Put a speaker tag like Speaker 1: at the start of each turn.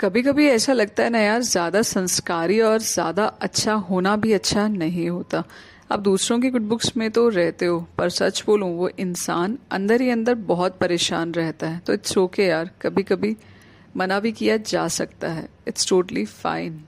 Speaker 1: कभी कभी ऐसा लगता है ना यार, ज़्यादा संस्कारी और ज़्यादा अच्छा होना भी अच्छा नहीं होता। अब दूसरों की गुड बुक्स में तो रहते हो, पर सच बोलूँ, वो इंसान अंदर ही अंदर बहुत परेशान रहता है। तो इट्स ओके यार कभी कभी मना भी किया जा सकता है। It's totally fine